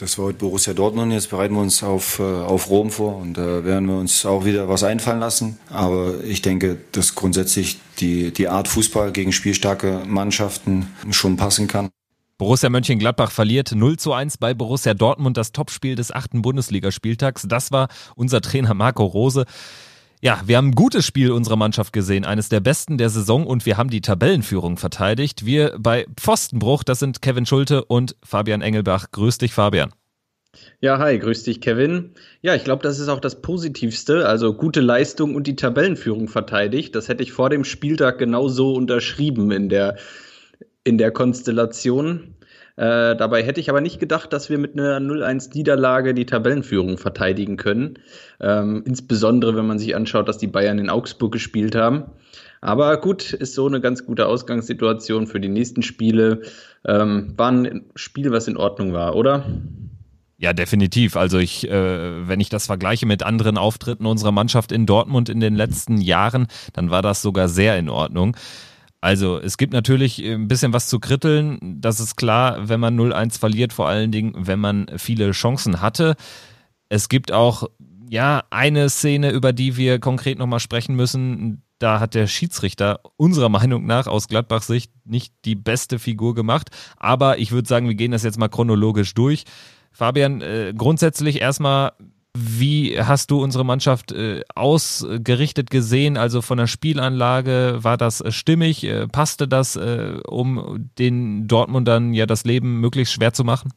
Das war heute Borussia Dortmund. Jetzt bereiten wir uns auf, äh, auf Rom vor und da äh, werden wir uns auch wieder was einfallen lassen. Aber ich denke, dass grundsätzlich die, die Art Fußball gegen spielstarke Mannschaften schon passen kann. Borussia Mönchengladbach verliert 0 zu 1 bei Borussia Dortmund, das Topspiel des achten Bundesligaspieltags. Das war unser Trainer Marco Rose. Ja, wir haben ein gutes Spiel unserer Mannschaft gesehen, eines der besten der Saison und wir haben die Tabellenführung verteidigt. Wir bei Pfostenbruch, das sind Kevin Schulte und Fabian Engelbach. Grüß dich, Fabian. Ja, hi, grüß dich, Kevin. Ja, ich glaube, das ist auch das Positivste, also gute Leistung und die Tabellenführung verteidigt. Das hätte ich vor dem Spieltag genauso unterschrieben in der in der Konstellation. Äh, dabei hätte ich aber nicht gedacht, dass wir mit einer 0-1-Niederlage die Tabellenführung verteidigen können. Ähm, insbesondere, wenn man sich anschaut, dass die Bayern in Augsburg gespielt haben. Aber gut, ist so eine ganz gute Ausgangssituation für die nächsten Spiele. Ähm, war ein Spiel, was in Ordnung war, oder? Ja, definitiv. Also ich, äh, wenn ich das vergleiche mit anderen Auftritten unserer Mannschaft in Dortmund in den letzten Jahren, dann war das sogar sehr in Ordnung. Also es gibt natürlich äh, ein bisschen was zu kritteln. Das ist klar, wenn man 0-1 verliert, vor allen Dingen, wenn man viele Chancen hatte. Es gibt auch ja eine Szene, über die wir konkret nochmal sprechen müssen. Da hat der Schiedsrichter unserer Meinung nach aus Gladbachs Sicht nicht die beste Figur gemacht. Aber ich würde sagen, wir gehen das jetzt mal chronologisch durch. Fabian, äh, grundsätzlich erstmal wie hast du unsere Mannschaft äh, ausgerichtet gesehen? Also von der Spielanlage war das äh, stimmig? Äh, passte das, um den Dortmundern ja das Leben möglichst schwer zu machen?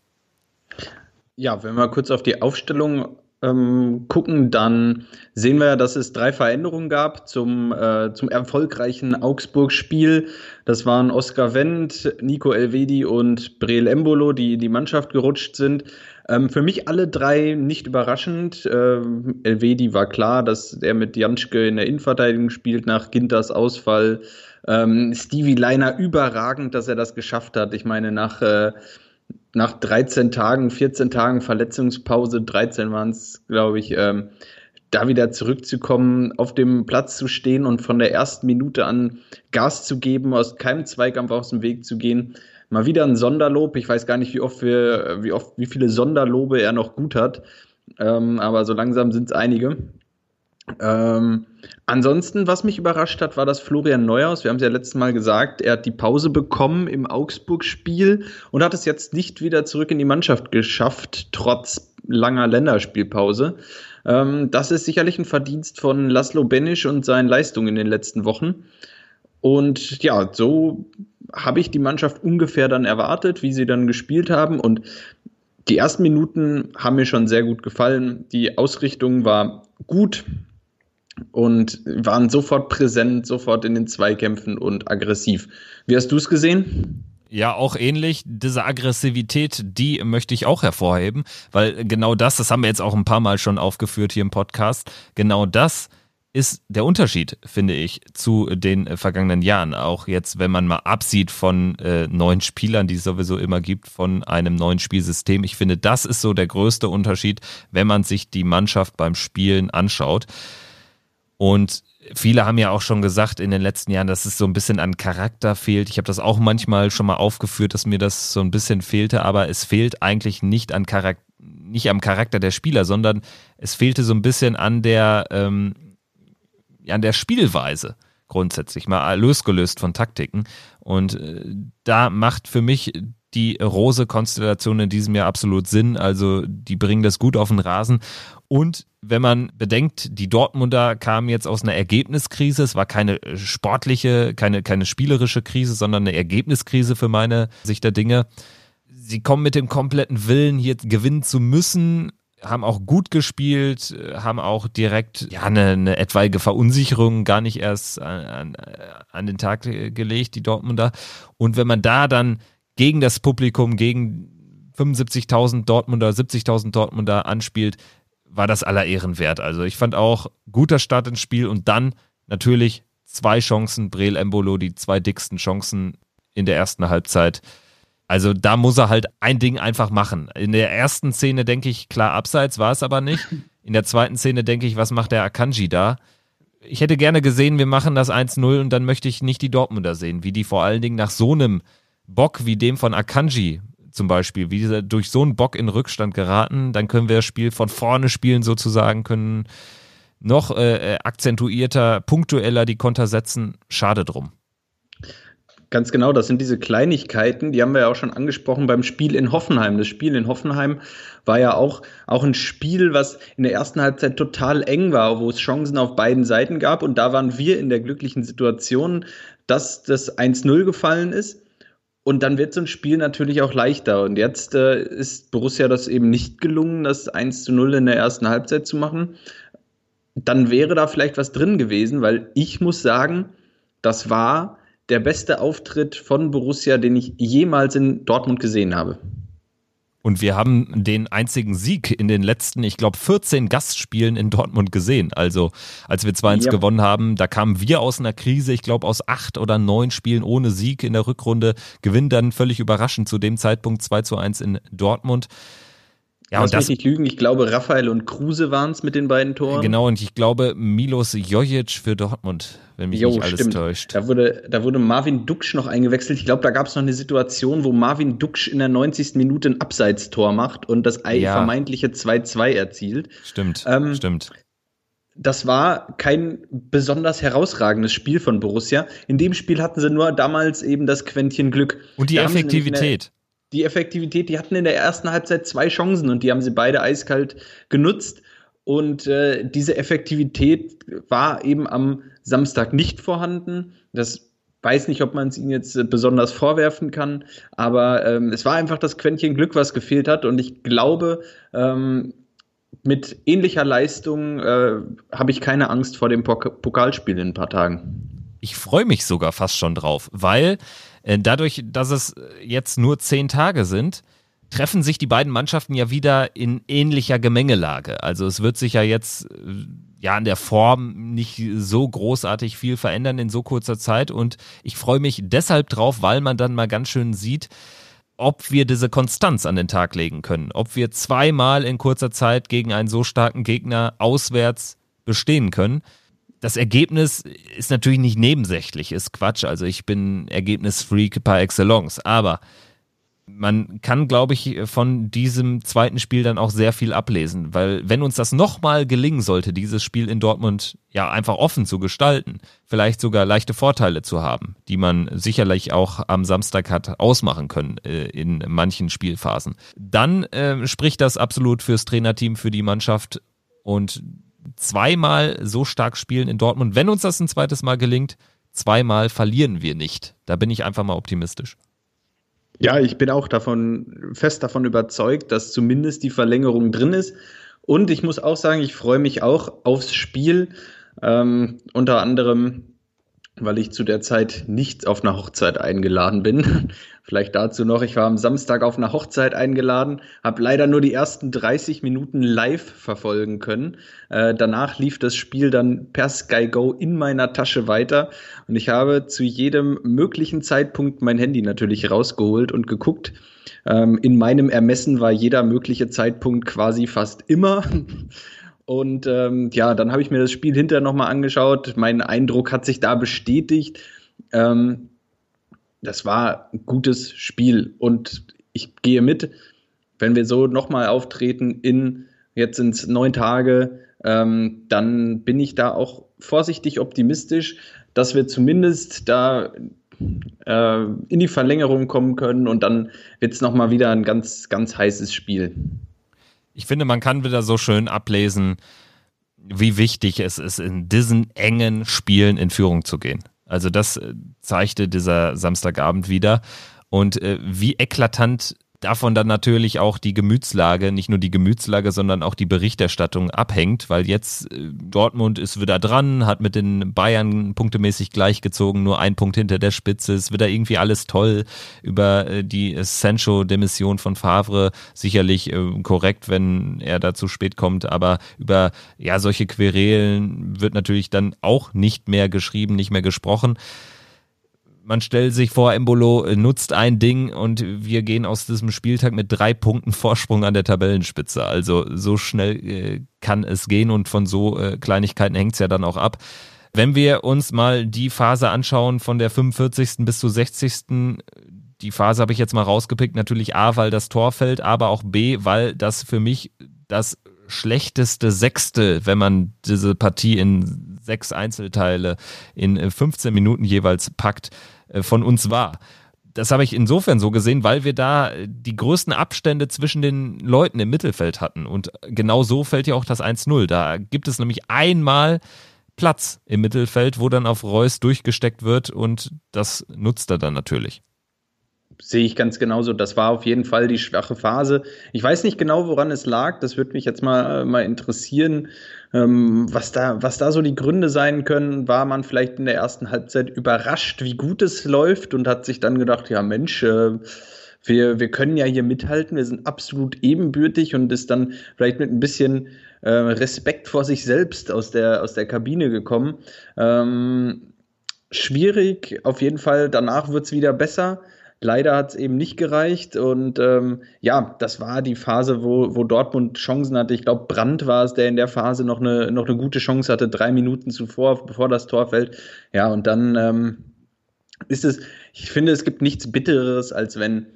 Ja, wenn wir kurz auf die Aufstellung ähm, gucken, dann sehen wir, dass es drei Veränderungen gab zum, äh, zum erfolgreichen Augsburg-Spiel. Das waren Oskar Wendt, Nico Elvedi und Breel Embolo, die in die Mannschaft gerutscht sind. Ähm, für mich alle drei nicht überraschend. Ähm, Elvedi war klar, dass er mit Janschke in der Innenverteidigung spielt nach Ginters Ausfall. Ähm, Stevie Leiner überragend, dass er das geschafft hat. Ich meine, nach, äh, nach 13 Tagen, 14 Tagen Verletzungspause, 13 waren es, glaube ich, ähm, da wieder zurückzukommen, auf dem Platz zu stehen und von der ersten Minute an Gas zu geben, aus keinem Zweikampf aus dem Weg zu gehen. Mal wieder ein Sonderlob. Ich weiß gar nicht, wie oft wir, wie oft, wie viele Sonderlobe er noch gut hat. Ähm, aber so langsam sind es einige. Ähm, ansonsten, was mich überrascht hat, war das Florian Neuhaus. Wir haben es ja letztes Mal gesagt, er hat die Pause bekommen im Augsburg-Spiel und hat es jetzt nicht wieder zurück in die Mannschaft geschafft, trotz langer Länderspielpause. Ähm, das ist sicherlich ein Verdienst von Laszlo Benisch und seinen Leistungen in den letzten Wochen. Und ja, so habe ich die Mannschaft ungefähr dann erwartet, wie sie dann gespielt haben. Und die ersten Minuten haben mir schon sehr gut gefallen. Die Ausrichtung war gut und waren sofort präsent, sofort in den Zweikämpfen und aggressiv. Wie hast du es gesehen? Ja, auch ähnlich. Diese Aggressivität, die möchte ich auch hervorheben, weil genau das, das haben wir jetzt auch ein paar Mal schon aufgeführt hier im Podcast, genau das ist der Unterschied, finde ich, zu den äh, vergangenen Jahren. Auch jetzt, wenn man mal absieht von äh, neuen Spielern, die es sowieso immer gibt, von einem neuen Spielsystem. Ich finde, das ist so der größte Unterschied, wenn man sich die Mannschaft beim Spielen anschaut. Und viele haben ja auch schon gesagt in den letzten Jahren, dass es so ein bisschen an Charakter fehlt. Ich habe das auch manchmal schon mal aufgeführt, dass mir das so ein bisschen fehlte, aber es fehlt eigentlich nicht an Charakter nicht am Charakter der Spieler, sondern es fehlte so ein bisschen an der ähm, an der Spielweise grundsätzlich mal losgelöst von Taktiken. Und äh, da macht für mich die Rose-Konstellation in diesem Jahr absolut Sinn. Also die bringen das gut auf den Rasen. Und wenn man bedenkt, die Dortmunder kamen jetzt aus einer Ergebniskrise. Es war keine sportliche, keine, keine spielerische Krise, sondern eine Ergebniskrise für meine Sicht der Dinge. Sie kommen mit dem kompletten Willen, hier gewinnen zu müssen, haben auch gut gespielt, haben auch direkt ja, eine, eine etwaige Verunsicherung gar nicht erst an, an, an den Tag gelegt, die Dortmunder. Und wenn man da dann gegen das Publikum, gegen 75.000 Dortmunder, 70.000 Dortmunder anspielt, war das aller Ehren wert. Also ich fand auch guter Start ins Spiel und dann natürlich zwei Chancen, Breel Embolo, die zwei dicksten Chancen in der ersten Halbzeit. Also da muss er halt ein Ding einfach machen. In der ersten Szene denke ich, klar, abseits war es aber nicht. In der zweiten Szene denke ich, was macht der Akanji da? Ich hätte gerne gesehen, wir machen das 1-0 und dann möchte ich nicht die Dortmunder sehen, wie die vor allen Dingen nach so einem Bock wie dem von Akanji zum Beispiel, wie dieser durch so einen Bock in Rückstand geraten, dann können wir das Spiel von vorne spielen sozusagen, können noch äh, akzentuierter, punktueller die Konter setzen. Schade drum. Ganz genau, das sind diese Kleinigkeiten, die haben wir ja auch schon angesprochen beim Spiel in Hoffenheim. Das Spiel in Hoffenheim war ja auch, auch ein Spiel, was in der ersten Halbzeit total eng war, wo es Chancen auf beiden Seiten gab. Und da waren wir in der glücklichen Situation, dass das 1-0 gefallen ist. Und dann wird so ein Spiel natürlich auch leichter. Und jetzt äh, ist Borussia das eben nicht gelungen, das 1 0 in der ersten Halbzeit zu machen. Dann wäre da vielleicht was drin gewesen, weil ich muss sagen, das war der beste Auftritt von Borussia, den ich jemals in Dortmund gesehen habe. Und wir haben den einzigen Sieg in den letzten, ich glaube, 14 Gastspielen in Dortmund gesehen. Also, als wir 2-1 ja. gewonnen haben, da kamen wir aus einer Krise, ich glaube, aus acht oder neun Spielen ohne Sieg in der Rückrunde, gewinnen dann völlig überraschend zu dem Zeitpunkt 2 1 in Dortmund. Ja, Lass und das, mich nicht lügen, ich glaube, Raphael und Kruse waren es mit den beiden Toren. Genau, und ich glaube, Milos Jojic für Dortmund, wenn mich jo, nicht alles stimmt. täuscht. Da wurde, da wurde Marvin Duksch noch eingewechselt. Ich glaube, da gab es noch eine Situation, wo Marvin Duksch in der 90. Minute ein Abseitstor macht und das ja. vermeintliche 2-2 erzielt. Stimmt, ähm, stimmt. Das war kein besonders herausragendes Spiel von Borussia. In dem Spiel hatten sie nur damals eben das Quäntchen Glück. Und die da Effektivität die Effektivität, die hatten in der ersten Halbzeit zwei Chancen und die haben sie beide eiskalt genutzt. Und äh, diese Effektivität war eben am Samstag nicht vorhanden. Das weiß nicht, ob man es ihnen jetzt äh, besonders vorwerfen kann, aber ähm, es war einfach das Quäntchen Glück, was gefehlt hat. Und ich glaube, ähm, mit ähnlicher Leistung äh, habe ich keine Angst vor dem Pok Pokalspiel in ein paar Tagen. Ich freue mich sogar fast schon drauf, weil dadurch, dass es jetzt nur zehn Tage sind, treffen sich die beiden Mannschaften ja wieder in ähnlicher Gemengelage. Also es wird sich ja jetzt äh, ja in der Form nicht so großartig viel verändern in so kurzer Zeit. Und ich freue mich deshalb drauf, weil man dann mal ganz schön sieht, ob wir diese Konstanz an den Tag legen können, ob wir zweimal in kurzer Zeit gegen einen so starken Gegner auswärts bestehen können das Ergebnis ist natürlich nicht nebensächlich, ist Quatsch. Also ich bin Ergebnisfreak par excellence. Aber man kann, glaube ich, von diesem zweiten Spiel dann auch sehr viel ablesen, weil wenn uns das nochmal gelingen sollte, dieses Spiel in Dortmund ja einfach offen zu gestalten, vielleicht sogar leichte Vorteile zu haben, die man sicherlich auch am Samstag hat ausmachen können äh, in manchen Spielphasen, dann äh, spricht das absolut fürs Trainerteam, für die Mannschaft und zweimal so stark spielen in Dortmund. Wenn uns das ein zweites Mal gelingt, zweimal verlieren wir nicht. Da bin ich einfach mal optimistisch. Ja, ich bin auch davon fest davon überzeugt, dass zumindest die Verlängerung drin ist. Und ich muss auch sagen, ich freue mich auch aufs Spiel. Ähm, unter anderem weil ich zu der Zeit nicht auf einer Hochzeit eingeladen bin. Vielleicht dazu noch, ich war am Samstag auf einer Hochzeit eingeladen, habe leider nur die ersten 30 Minuten live verfolgen können. Äh, danach lief das Spiel dann per Sky Go in meiner Tasche weiter und ich habe zu jedem möglichen Zeitpunkt mein Handy natürlich rausgeholt und geguckt. Ähm, in meinem Ermessen war jeder mögliche Zeitpunkt quasi fast immer. Und ähm, ja, dann habe ich mir das Spiel hinterher nochmal angeschaut. Mein Eindruck hat sich da bestätigt. Ähm, das war ein gutes Spiel und ich gehe mit, wenn wir so nochmal auftreten in jetzt sind es neun Tage, ähm, dann bin ich da auch vorsichtig optimistisch, dass wir zumindest da äh, in die Verlängerung kommen können und dann wird es nochmal wieder ein ganz, ganz heißes Spiel ich finde, man kann wieder so schön ablesen, wie wichtig es ist, in diesen engen Spielen in Führung zu gehen. Also das äh, zeigte dieser Samstagabend wieder. Und äh, wie eklatant davon dann natürlich auch die Gemütslage, nicht nur die Gemütslage, sondern auch die Berichterstattung abhängt, weil jetzt äh, Dortmund ist wieder dran, hat mit den Bayern punktemäßig gleichgezogen, nur ein Punkt hinter der Spitze, ist wieder irgendwie alles toll über äh, die Sancho-Demission von Favre, sicherlich äh, korrekt, wenn er da zu spät kommt, aber über ja solche Querelen wird natürlich dann auch nicht mehr geschrieben, nicht mehr gesprochen man stellt sich vor, Embolo nutzt ein Ding und wir gehen aus diesem Spieltag mit drei Punkten Vorsprung an der Tabellenspitze. Also so schnell äh, kann es gehen und von so äh, Kleinigkeiten hängt es ja dann auch ab. Wenn wir uns mal die Phase anschauen von der 45. bis zur 60. die Phase habe ich jetzt mal rausgepickt, natürlich A, weil das Tor fällt, aber auch B, weil das für mich das schlechteste Sechste, wenn man diese Partie in sechs Einzelteile in 15 Minuten jeweils packt, äh, von uns war. Das habe ich insofern so gesehen, weil wir da die größten Abstände zwischen den Leuten im Mittelfeld hatten. Und genau so fällt ja auch das 1-0. Da gibt es nämlich einmal Platz im Mittelfeld, wo dann auf Reus durchgesteckt wird und das nutzt er dann natürlich sehe ich ganz genauso. Das war auf jeden Fall die schwache Phase. Ich weiß nicht genau, woran es lag. Das würde mich jetzt mal, äh, mal interessieren, was, da, was da so die Gründe sein können. War man vielleicht in der ersten Halbzeit überrascht, wie gut es läuft und hat sich dann gedacht, ja Mensch, äh, wir, wir können ja hier mithalten, wir sind absolut ebenbürtig und ist dann vielleicht mit ein bisschen äh, Respekt vor sich selbst aus der, aus der Kabine gekommen. Ähm, schwierig, auf jeden Fall. Danach wird es wieder besser. Leider hat es eben nicht gereicht. Und ähm, ja, das war die Phase, wo, wo Dortmund Chancen hatte. Ich glaube, Brandt war es, der in der Phase noch eine, noch eine gute Chance hatte, drei Minuten zuvor, bevor das Tor fällt. Ja, und dann ähm, ist es, ich finde, es gibt nichts Bitteres, als wenn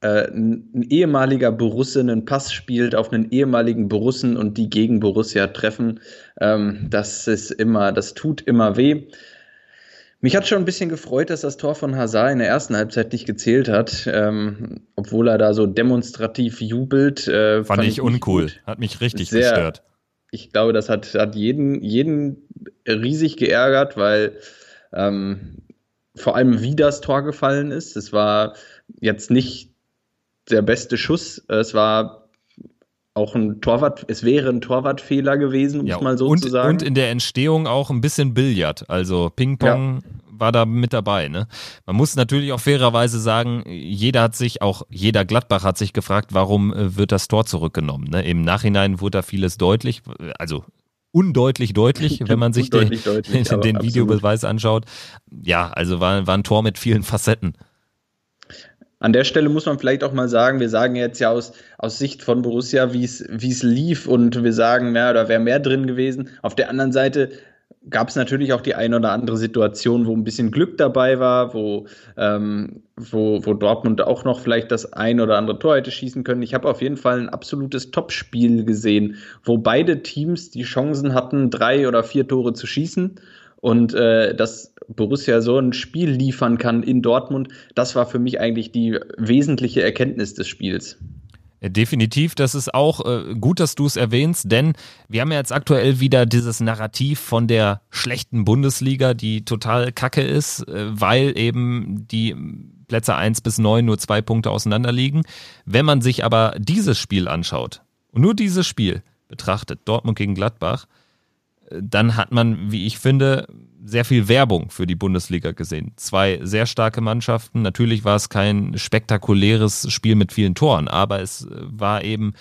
äh, ein, ein, ehemaliger Borusse einen Pass spielt auf einen ehemaligen Borussen und die gegen Borussia treffen. Ähm, das ist immer, das tut immer weh. Mich hat schon ein bisschen gefreut, dass das Tor von Hazard in der ersten Halbzeit nicht gezählt hat, ähm, obwohl er da so demonstrativ jubelt. Äh, fand, fand, ich uncool, hat mich richtig Sehr, gestört. Ich glaube, das hat, hat jeden, jeden riesig geärgert, weil ähm, vor allem wie das Tor gefallen ist. Es war jetzt nicht der beste Schuss, es war auch ein Torwart, es wäre ein Torwartfehler gewesen, um ja, es mal so und, zu sagen. Und in der Entstehung auch ein bisschen Billard, also Ping-Pong ja. war da mit dabei. Ne? Man muss natürlich auch fairerweise sagen, jeder hat sich, auch jeder Gladbach hat sich gefragt, warum äh, wird das Tor zurückgenommen. Ne? Im Nachhinein wurde da vieles deutlich, also undeutlich deutlich, wenn man sich den, deutlich, den Videobeweis anschaut. Ja, also war, war ein Tor mit vielen Facetten. An der Stelle muss man vielleicht auch mal sagen, wir sagen jetzt ja aus, aus Sicht von Borussia, wie es lief und wir sagen, ja, da wäre mehr drin gewesen. Auf der anderen Seite gab es natürlich auch die eine oder andere Situation, wo ein bisschen Glück dabei war, wo, ähm, wo, wo Dortmund auch noch vielleicht das ein oder andere Tor hätte schießen können. Ich habe auf jeden Fall ein absolutes Topspiel gesehen, wo beide Teams die Chancen hatten, drei oder vier Tore zu schießen. Und äh, dass Borussia so ein Spiel liefern kann in Dortmund, das war für mich eigentlich die wesentliche Erkenntnis des Spiels. Definitiv, das ist auch äh, gut, dass du es erwähnst, denn wir haben ja jetzt aktuell wieder dieses Narrativ von der schlechten Bundesliga, die total kacke ist, äh, weil eben die Plätze 1 bis 9 nur zwei Punkte auseinander liegen. Wenn man sich aber dieses Spiel anschaut und nur dieses Spiel betrachtet, Dortmund gegen Gladbach, dann hat man, wie ich finde, sehr viel Werbung für die Bundesliga gesehen. Zwei sehr starke Mannschaften. Natürlich war es kein spektakuläres Spiel mit vielen Toren, aber es war eben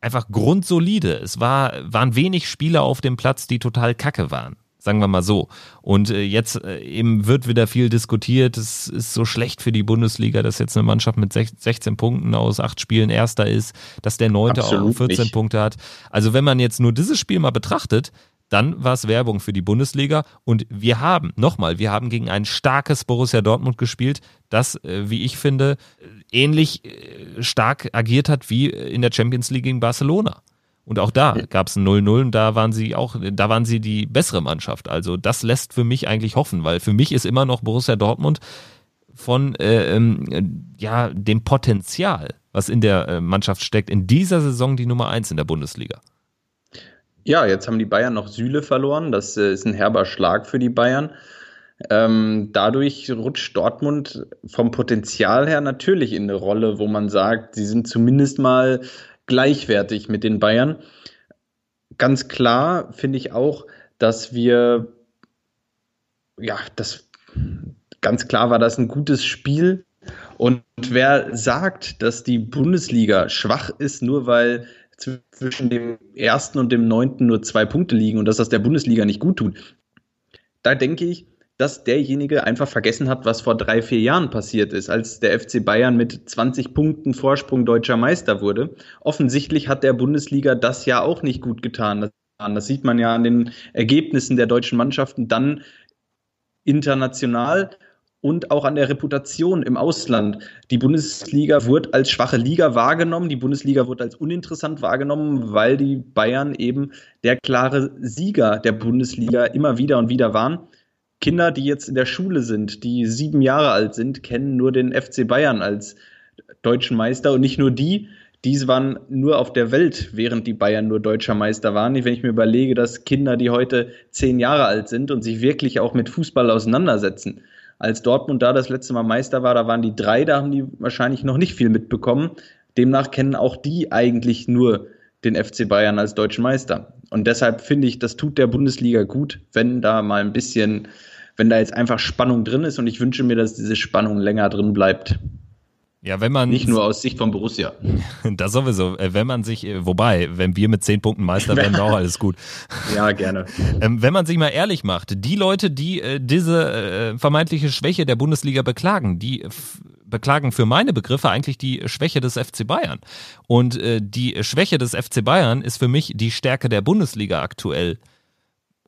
einfach grundsolide. Es war, waren wenig Spieler auf dem Platz, die total kacke waren. Sagen wir mal so. Und äh, jetzt äh, eben wird wieder viel diskutiert. Es ist so schlecht für die Bundesliga, dass jetzt eine Mannschaft mit 16 Punkten aus acht Spielen Erster ist, dass der Neunte auch 14 nicht. Punkte hat. Also wenn man jetzt nur dieses Spiel mal betrachtet, dann war es Werbung für die Bundesliga und wir haben, nochmal, wir haben gegen ein starkes Borussia Dortmund gespielt, das, äh, wie ich finde, ähnlich äh, stark agiert hat wie in der Champions League gegen Barcelona. Und auch da gab es ein 0-0 und da waren sie auch, da waren sie die bessere Mannschaft. Also das lässt für mich eigentlich hoffen, weil für mich ist immer noch Borussia Dortmund von äh, ähm, ja, dem Potenzial, was in der äh, Mannschaft steckt, in dieser Saison die Nummer eins in der Bundesliga. Ja, jetzt haben die Bayern noch Süle verloren. Das äh, ist ein herber Schlag für die Bayern. Ähm, dadurch rutscht Dortmund vom Potenzial her natürlich in eine Rolle, wo man sagt, sie sind zumindest mal gleichwertig mit den Bayern. Ganz klar finde ich auch, dass wir, ja, das ganz klar war das ein gutes Spiel. Und wer sagt, dass die Bundesliga schwach ist, nur weil zwischen dem ersten und dem neunten nur zwei Punkte liegen und dass das der Bundesliga nicht gut tut. Da denke ich, dass derjenige einfach vergessen hat, was vor drei, vier Jahren passiert ist, als der FC Bayern mit 20 Punkten Vorsprung deutscher Meister wurde. Offensichtlich hat der Bundesliga das ja auch nicht gut getan. Das sieht man ja an den Ergebnissen der deutschen Mannschaften dann international und auch an der Reputation im Ausland. Die Bundesliga wurde als schwache Liga wahrgenommen, die Bundesliga wurde als uninteressant wahrgenommen, weil die Bayern eben der klare Sieger der Bundesliga immer wieder und wieder waren. Kinder, die jetzt in der Schule sind, die sieben Jahre alt sind, kennen nur den FC Bayern als deutschen Meister und nicht nur die, diese waren nur auf der Welt, während die Bayern nur deutscher Meister waren. Wenn ich mir überlege, dass Kinder, die heute zehn Jahre alt sind und sich wirklich auch mit Fußball auseinandersetzen, als Dortmund da das letzte Mal Meister war, da waren die drei, da haben die wahrscheinlich noch nicht viel mitbekommen. Demnach kennen auch die eigentlich nur den FC Bayern als deutschen Meister. Und deshalb finde ich, das tut der Bundesliga gut, wenn da mal ein bisschen, wenn da jetzt einfach Spannung drin ist. Und ich wünsche mir, dass diese Spannung länger drin bleibt. Ja, wenn man. Nicht nur aus Sicht von Borussia. Das sowieso. Äh, wenn man sich, äh, wobei, wenn wir mit zehn Punkten Meister werden, auch alles gut. Ja, gerne. Ähm, wenn man sich mal ehrlich macht, die Leute, die äh, diese vermeintliche Schwäche der Bundesliga beklagen, die beklagen für meine Begriffe eigentlich die Schwäche des FC Bayern. Und die Schwäche des FC Bayern ist für mich die Stärke der Bundesliga aktuell.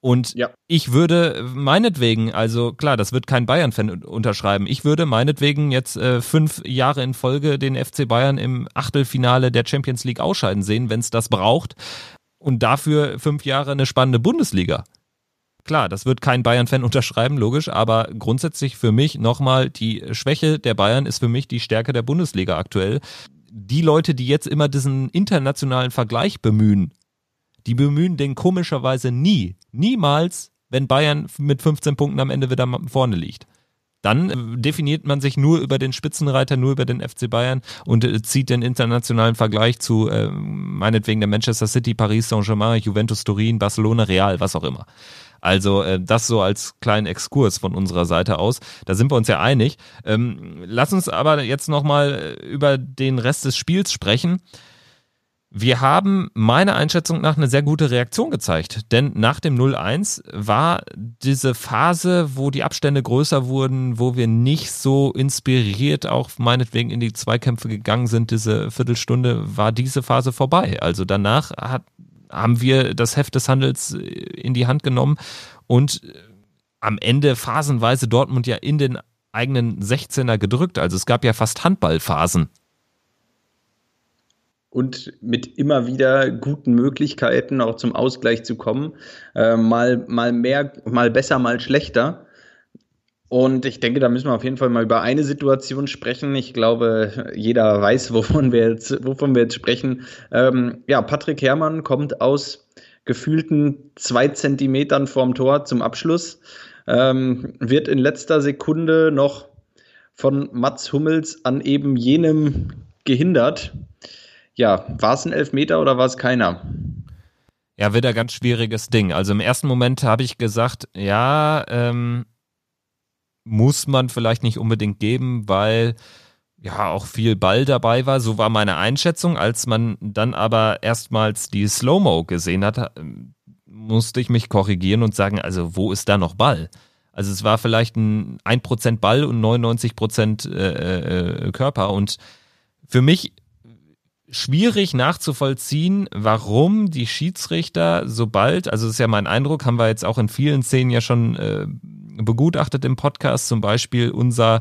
Und ja. ich würde meinetwegen, also klar, das wird kein Bayern-Fan unterschreiben, ich würde meinetwegen jetzt äh, fünf Jahre in Folge den FC Bayern im Achtelfinale der Champions League ausscheiden sehen, wenn es das braucht. Und dafür fünf Jahre eine spannende Bundesliga. Klar, das wird kein Bayern-Fan unterschreiben, logisch, aber grundsätzlich für mich nochmal die Schwäche der Bayern ist für mich die Stärke der Bundesliga aktuell. Die Leute, die jetzt immer diesen internationalen Vergleich bemühen, die bemühen den komischerweise nie, niemals, wenn Bayern mit 15 Punkten am Ende wieder vorne liegt. Dann äh, definiert man sich nur über den Spitzenreiter, nur über den FC Bayern und äh, zieht den internationalen Vergleich zu äh, meinetwegen der Manchester City, Paris Saint-Germain, Juventus Turin, Barcelona, Real, was auch immer. Also äh, das so als kleinen Exkurs von unserer Seite aus. Da sind wir uns ja einig. Ähm, lass uns aber jetzt nochmal äh, über den Rest des Spiels sprechen. Wir haben meiner Einschätzung nach eine sehr gute Reaktion gezeigt, denn nach dem 0-1 war diese Phase, wo die Abstände größer wurden, wo wir nicht so inspiriert auch meinetwegen in die Zweikämpfe gegangen sind, diese Viertelstunde, war diese Phase vorbei. Also danach hat, haben wir das Heft des Handels in die Hand genommen und am Ende phasenweise Dortmund ja in den eigenen 16er gedrückt. Also es gab ja fast Handballphasen und mit immer wieder guten Möglichkeiten auch zum Ausgleich zu kommen. Äh, mal, mal mehr, mal besser, mal schlechter. Und ich denke, da müssen wir auf jeden Fall mal über eine Situation sprechen. Ich glaube, jeder weiß, wovon wir jetzt, wovon wir jetzt sprechen. Ähm, ja, Patrick Herrmann kommt aus gefühlten zwei Zentimetern vorm Tor zum Abschluss, ähm, wird in letzter Sekunde noch von Mats Hummels an eben jenem gehindert ja, war es ein Elfmeter oder war es keiner? Ja, wieder ganz schwieriges Ding. Also im ersten Moment habe ich gesagt, ja, ähm, muss man vielleicht nicht unbedingt geben, weil ja auch viel Ball dabei war. So war meine Einschätzung. Als man dann aber erstmals die Slow-Mo gesehen hat, musste ich mich korrigieren und sagen, also wo ist da noch Ball? Also es war vielleicht ein 1% Ball und 99% äh, äh, Körper. Und für mich schwierig nachzuvollziehen, warum die Schiedsrichter sobald, also das ist ja mein Eindruck, haben wir jetzt auch in vielen Szenen ja schon äh, begutachtet im Podcast, zum Beispiel unser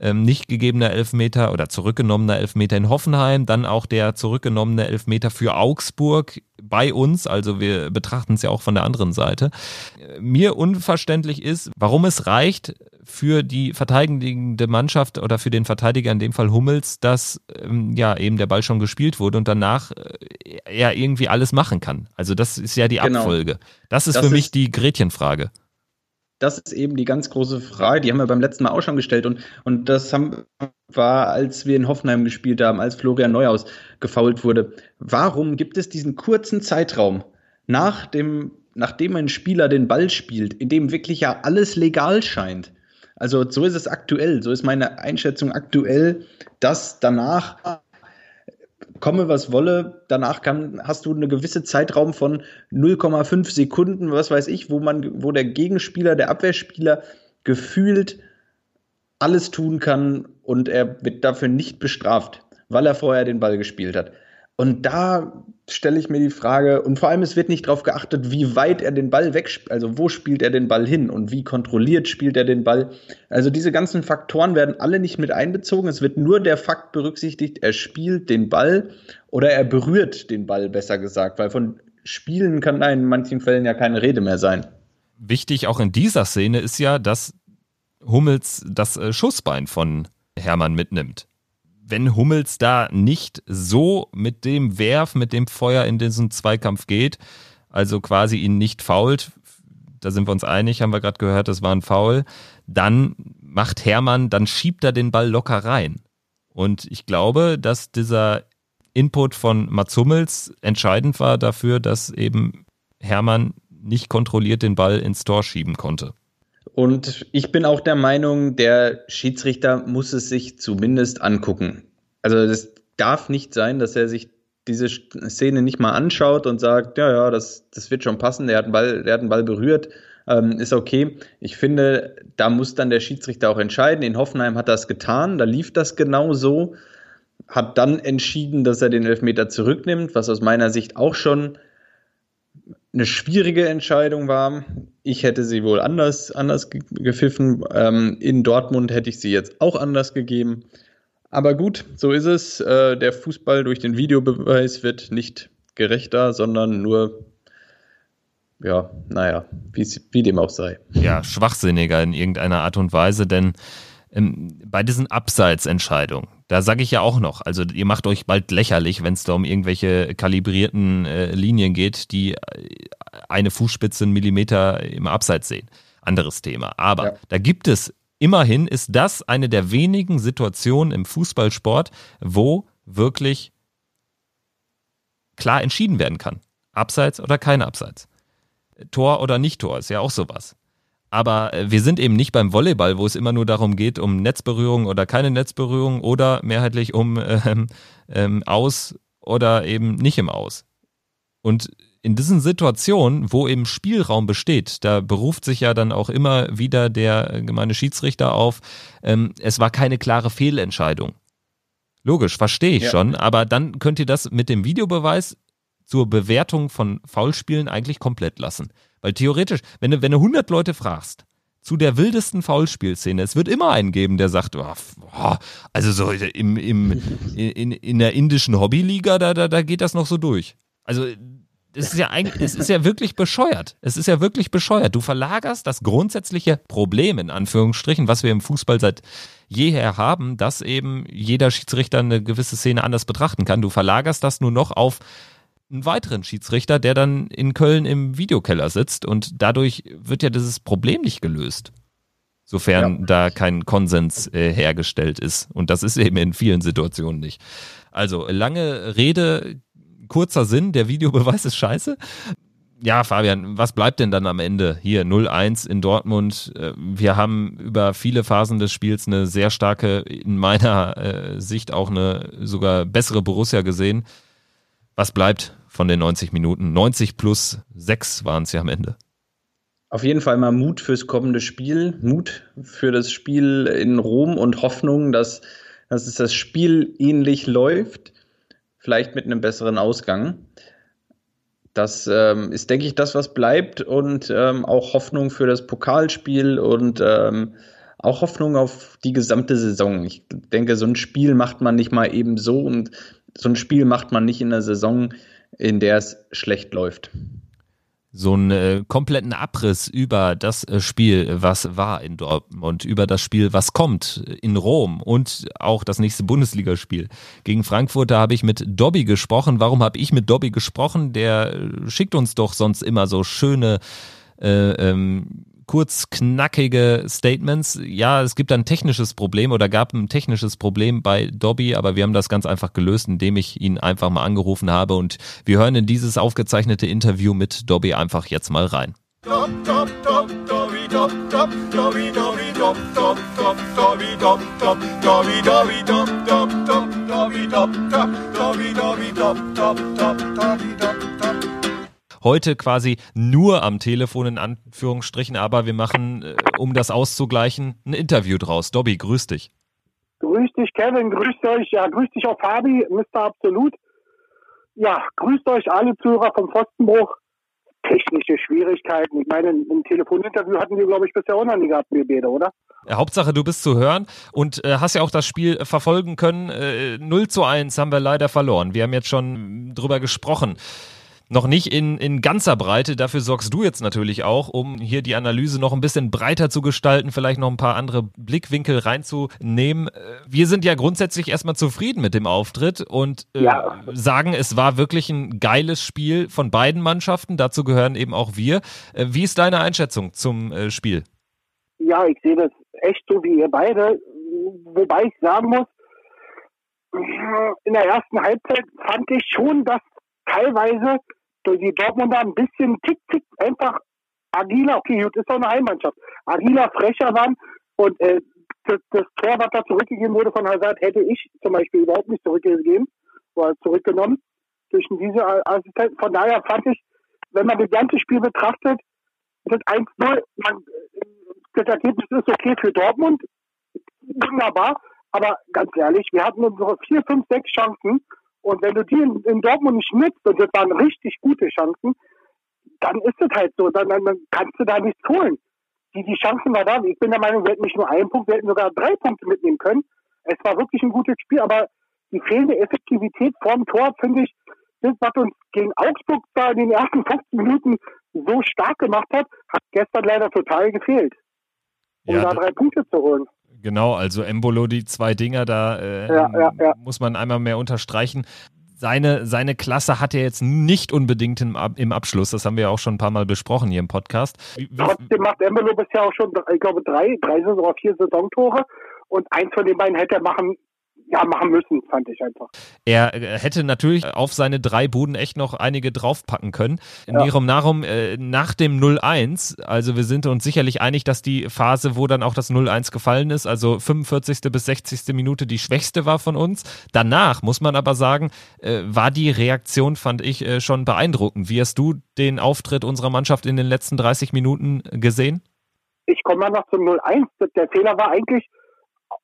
ähm, nicht gegebener Elfmeter oder zurückgenommener Elfmeter in Hoffenheim, dann auch der zurückgenommene Elfmeter für Augsburg bei uns, also wir betrachten es ja auch von der anderen Seite. Mir unverständlich ist, warum es reicht für die verteidigende Mannschaft oder für den Verteidiger in dem Fall Hummels, dass ähm, ja eben der Ball schon gespielt wurde und danach äh, er irgendwie alles machen kann. Also das ist ja die genau. Abfolge. Das ist das für mich die Gretchenfrage das ist eben die ganz große Frage, die haben wir beim letzten Mal auch schon gestellt und, und das haben, war, als wir in Hoffenheim gespielt haben, als Florian Neuhaus gefault wurde. Warum gibt es diesen kurzen Zeitraum nach dem, nachdem ein Spieler den Ball spielt, in dem wirklich ja alles legal scheint? Also so ist es aktuell, so ist meine Einschätzung aktuell, dass danach komme, was wolle. Danach kann, hast du eine gewisse Zeitraum von 0,5 Sekunden, was weiß ich, wo man, wo der Gegenspieler, der Abwehrspieler gefühlt alles tun kann und er wird dafür nicht bestraft, weil er vorher den Ball gespielt hat. Und da stelle ich mir die Frage, und vor allem es wird nicht darauf geachtet, wie weit er den Ball wegspielt, also wo spielt er den Ball hin und wie kontrolliert spielt er den Ball. Also diese ganzen Faktoren werden alle nicht mit einbezogen. Es wird nur der Fakt berücksichtigt, er spielt den Ball oder er berührt den Ball, besser gesagt, weil von Spielen kann in manchen Fällen ja keine Rede mehr sein. Wichtig auch in dieser Szene ist ja, dass Hummels das äh, Schussbein von Hermann mitnimmt wenn Hummels da nicht so mit dem Werf, mit dem Feuer in diesen Zweikampf geht, also quasi ihn nicht fault, da sind wir uns einig, haben wir gerade gehört, das war ein Foul, dann macht Hermann, dann schiebt er den Ball locker rein. Und ich glaube, dass dieser Input von Mats Hummels entscheidend war dafür, dass eben Hermann nicht kontrolliert den Ball ins Tor schieben konnte. Und ich bin auch der Meinung, der Schiedsrichter muss es sich zumindest angucken. Also es darf nicht sein, dass er sich diese Szene nicht mal anschaut und sagt, ja, ja, das, das wird schon passen, der hat einen Ball, der hat einen Ball berührt, ähm, ist okay. Ich finde, da muss dann der Schiedsrichter auch entscheiden. In Hoffenheim hat es getan, da lief das genau so, hat dann entschieden, dass er den Elfmeter zurücknimmt, was aus meiner Sicht auch schon eine schwierige Entscheidung war. Ich hätte sie wohl anders, anders gepfiffen. Ähm, in Dortmund hätte ich sie jetzt auch anders gegeben. Aber gut, so ist es. Äh, der Fußball durch den Videobeweis wird nicht gerechter, sondern nur, ja, naja, wie dem auch sei. Ja, schwachsinniger in irgendeiner Art und Weise, denn ähm, bei diesen Abseitsentscheidungen, da sage ich ja auch noch, also ihr macht euch bald lächerlich, wenn es da um irgendwelche kalibrierten äh, Linien geht, die äh, eine Fußspitze einen Millimeter im Abseits sehen. Anderes Thema. Aber ja. da gibt es, immerhin ist das eine der wenigen Situationen im Fußballsport, wo wirklich klar entschieden werden kann. Abseits oder kein Abseits. Tor oder nicht Tor ist ja auch sowas. Aber äh, wir sind eben nicht beim Volleyball, wo es immer nur darum geht, um Netzberührung oder keine Netzberührung oder mehrheitlich um ähm, ähm, Aus oder eben nicht im Aus. Und in diesen Situationen, wo eben Spielraum besteht, da beruft sich ja dann auch immer wieder der gemeine Schiedsrichter auf, ähm, es war keine klare Fehlentscheidung. Logisch, verstehe ich ja. schon, aber dann könnt ihr das mit dem Videobeweis zur Bewertung von Foulspielen eigentlich komplett lassen. Weil theoretisch, wenn du, wenn du 100 Leute fragst, zu der wildesten Foulspielszene. Es wird immer einen geben, der sagt, oh, also so im, im, in, in der indischen Hobbyliga, da, da, da geht das noch so durch. Also es ist ja eigentlich, es ist ja wirklich bescheuert. Es ist ja wirklich bescheuert. Du verlagerst das grundsätzliche Problem in Anführungsstrichen, was wir im Fußball seit jeher haben, dass eben jeder Schiedsrichter eine gewisse Szene anders betrachten kann. Du verlagerst das nur noch auf einen weiteren Schiedsrichter, der dann in Köln im Videokeller sitzt und dadurch wird ja dieses Problem nicht gelöst. Sofern ja. da kein Konsens äh, hergestellt ist. Und das ist eben in vielen Situationen nicht. Also lange Rede, kurzer Sinn, der Videobeweis ist scheiße. Ja, Fabian, was bleibt denn dann am Ende? Hier 0-1 in Dortmund. Äh, wir haben über viele Phasen des Spiels eine sehr starke, in meiner äh, Sicht auch eine sogar bessere Borussia gesehen. Was bleibt von den 90 Minuten? 90 plus 6 waren es ja am Ende. Auf jeden Fall mal Mut fürs kommende Spiel, Mut für das Spiel in Rom und Hoffnung, dass, dass es das Spiel ähnlich läuft, vielleicht mit einem besseren Ausgang. Das ähm, ist, denke ich, das, was bleibt und ähm, auch Hoffnung für das Pokalspiel und ähm, auch Hoffnung auf die gesamte Saison. Ich denke, so ein Spiel macht man nicht mal eben so und so ein Spiel macht man nicht in einer Saison, in der es schlecht läuft. So einen äh, kompletten Abriss über das äh, Spiel, was war in Dortmund, über das Spiel, was kommt in Rom und auch das nächste Bundesligaspiel. Gegen Frankfurt, da habe ich mit Dobby gesprochen. Warum habe ich mit Dobby gesprochen? Der äh, schickt uns doch sonst immer so schöne äh, ähm, kurz knackige Statements. Ja, es gibt ein technisches Problem oder gab ein technisches Problem bei Dobby, aber wir haben das ganz einfach gelöst, indem ich ihn einfach mal angerufen habe und wir hören in dieses aufgezeichnete Interview mit Dobby einfach jetzt mal rein. Heute quasi nur am Telefon in Anführungsstrichen, aber wir machen, äh, um das auszugleichen, ein Interview draus. Dobby, grüß dich. Grüß dich, Kevin, grüß euch, ja, grüß dich auch Fabi, Mr. Absolut. Ja, grüßt euch alle Zuhörer vom Pfostenbruch. Technische Schwierigkeiten. Ich meine, ein Telefoninterview hatten wir, glaube ich, bisher auch noch nie gehabt, wir beide, oder? Hauptsache, du bist zu hören und äh, hast ja auch das Spiel verfolgen können. Äh, 0 zu 1 haben wir leider verloren. Wir haben jetzt schon drüber gesprochen noch nicht in, in ganzer Breite. Dafür sorgst du jetzt natürlich auch, um hier die Analyse noch ein bisschen breiter zu gestalten, vielleicht noch ein paar andere Blickwinkel reinzunehmen. Äh, wir sind ja grundsätzlich erstmal zufrieden mit dem Auftritt und äh, ja. sagen, es war wirklich ein geiles Spiel von beiden Mannschaften. Dazu gehören eben auch wir. Äh, wie ist deine Einschätzung zum äh, Spiel? Ja, ich sehe das echt so wie ihr beide. Wobei ich sagen muss, in der ersten Halbzeit fand ich schon, dass teilweise die Dortmunder ein bisschen tick, tick, einfach agiler, okay, gut, ist doch eine Heimmannschaft, agiler, frecher waren und äh, das, das Tor, was da zurückgegeben wurde von Hazard, hätte ich zum Beispiel überhaupt nicht zurückgegeben oder zurückgenommen zwischen diese Assistenten. Von daher fand ich, wenn man das ganze Spiel betrachtet, das 1-0, das Ergebnis ist okay für Dortmund, wunderbar, aber ganz ehrlich, wir hatten unsere vier, fünf, sechs Chancen und wenn du die in, in Dortmund nicht nutzt, und das waren richtig gute Chancen, dann ist es halt so, dann, dann kannst du da nichts holen. Die, die Chancen war da. Ich bin der Meinung, wir hätten nicht nur einen Punkt, wir hätten sogar drei Punkte mitnehmen können. Es war wirklich ein gutes Spiel, aber die fehlende Effektivität vorm Tor, finde ich, das, was uns gegen Augsburg da in den ersten 15 Minuten so stark gemacht hat, hat gestern leider total gefehlt, um ja, da drei Punkte zu holen. Genau, also Embolo, die zwei Dinger, da äh, ja, ja, ja. muss man einmal mehr unterstreichen. Seine, seine Klasse hat er jetzt nicht unbedingt im, im Abschluss. Das haben wir ja auch schon ein paar Mal besprochen hier im Podcast. Trotzdem macht Embolo bisher auch schon, ich glaube, drei, drei oder vier Saisontore. Und eins von den beiden hätte er machen ja, machen müssen, fand ich einfach. Er äh, hätte natürlich auf seine drei Buden echt noch einige draufpacken können. Ja. Nirum Narum äh, nach dem 0-1, also wir sind uns sicherlich einig, dass die Phase, wo dann auch das 0-1 gefallen ist, also 45. bis 60. Minute die schwächste war von uns. Danach, muss man aber sagen, äh, war die Reaktion, fand ich, äh, schon beeindruckend. Wie hast du den Auftritt unserer Mannschaft in den letzten 30 Minuten gesehen? Ich komme mal noch zum 0-1. Der Fehler war eigentlich,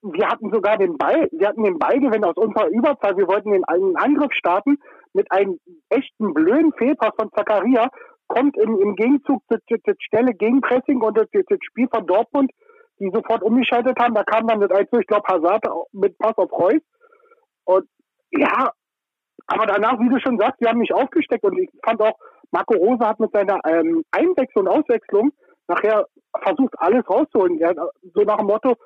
wir hatten sogar den Ball, wir hatten den Ballgewinn aus unserer Überzahl. Wir wollten den einen Angriff starten mit einem echten blöden Fehlpass von Zakaria. Kommt im, im Gegenzug zur, zur Stelle Gegenpressing und das, das Spiel von Dortmund, die sofort umgeschaltet haben. Da kam dann mit Einzel, ich glaube, Hazard mit Pass auf Reus. Und ja, aber danach, wie du schon sagst, wir haben mich aufgesteckt und ich fand auch, Marco Rose hat mit seiner ähm, Einwechslung und Auswechslung nachher versucht, alles rauszuholen. So nach dem Motto,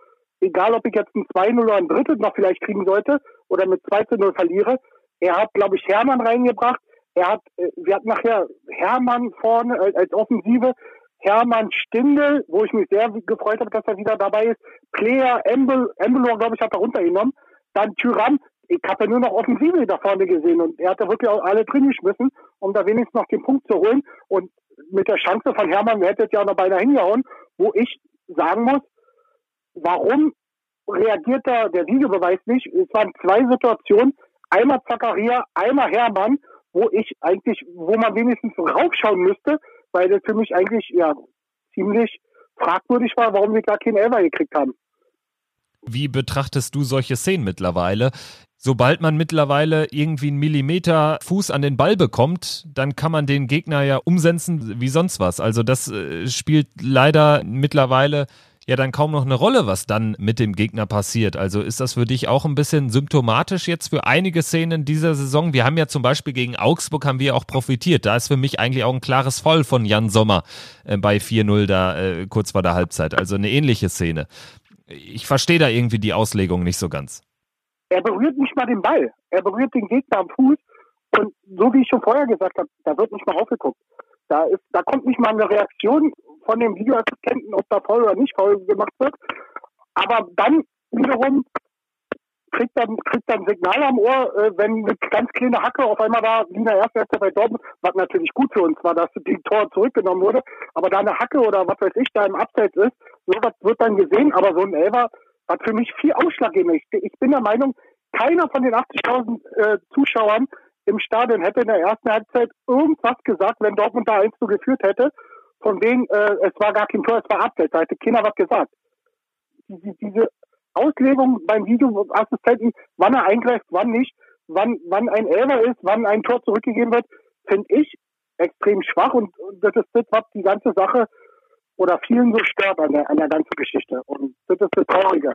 egal ob ich jetzt ein 2-0 oder ein Drittel noch vielleicht kriegen sollte oder mit 2-0 verliere. Er hat, glaube ich, Hermann reingebracht. Er hat, äh, wir hatten nachher Hermann vorne als Offensive. Hermann Stindel, wo ich mich sehr gefreut habe, dass er wieder dabei ist. Player, Embel, Embelor, glaube ich, hat er runtergenommen. Dann Tyram. Ich habe ja nur noch Offensive da vorne gesehen und er hat da wirklich auch alle drin geschmissen, um da wenigstens noch den Punkt zu holen. Und mit der Chance von Hermann hätte es ja auch noch beinahe hingehauen, wo ich sagen muss, warum reagiert da der Videobeweis nicht? Es waren zwei Situationen, einmal Zakaria, einmal Hermann, wo ich eigentlich, wo man wenigstens raufschauen müsste, weil das für mich eigentlich ja ziemlich fragwürdig war, warum wir gar keinen Elfer gekriegt haben. Wie betrachtest du solche Szenen mittlerweile? Sobald man mittlerweile irgendwie einen Millimeter Fuß an den Ball bekommt, dann kann man den Gegner ja umsetzen wie sonst was. Also das äh, spielt leider mittlerweile ja dann kaum noch eine Rolle, was dann mit dem Gegner passiert. Also ist das für dich auch ein bisschen symptomatisch jetzt für einige Szenen dieser Saison? Wir haben ja zum Beispiel gegen Augsburg haben wir auch profitiert. Da ist für mich eigentlich auch ein klares Voll von Jan Sommer äh, bei 4-0 da äh, kurz vor der Halbzeit. Also eine ähnliche Szene. Ich verstehe da irgendwie die Auslegung nicht so ganz. Er berührt nicht mal den Ball. Er berührt den Gegner am Fuß. Und so wie ich schon vorher gesagt habe, da wird nicht mal aufgeguckt. Da, ist, da kommt nicht mal eine Reaktion von dem Videoassistenten, ob da faul oder nicht faul gemacht wird. Aber dann wiederum kriegt dann, kriegt dann Signal am Ohr, äh, wenn eine ganz kleine Hacke auf einmal da, wie in der ersten Hälfte bei Dortmund, was natürlich gut für uns war, dass das Tor zurückgenommen wurde, aber da eine Hacke oder was weiß ich da im Abseits ist, sowas wird dann gesehen, aber so ein Elfer hat für mich viel ausschlaggebend. Ich, ich bin der Meinung, keiner von den 80.000 äh, Zuschauern im Stadion hätte in der ersten Halbzeit irgendwas gesagt, wenn Dortmund da 1 zu geführt hätte von wegen, äh, es war gar kein Tor, es war Abseits, da hätte keiner was gesagt. Diese, diese Auslegung beim Videoassistenten, wann er eingreift, wann nicht, wann, wann ein Elfer ist, wann ein Tor zurückgegeben wird, finde ich extrem schwach und, und das ist das, was die ganze Sache oder vielen so stört an der, an der ganzen Geschichte. Und das ist das Traurige.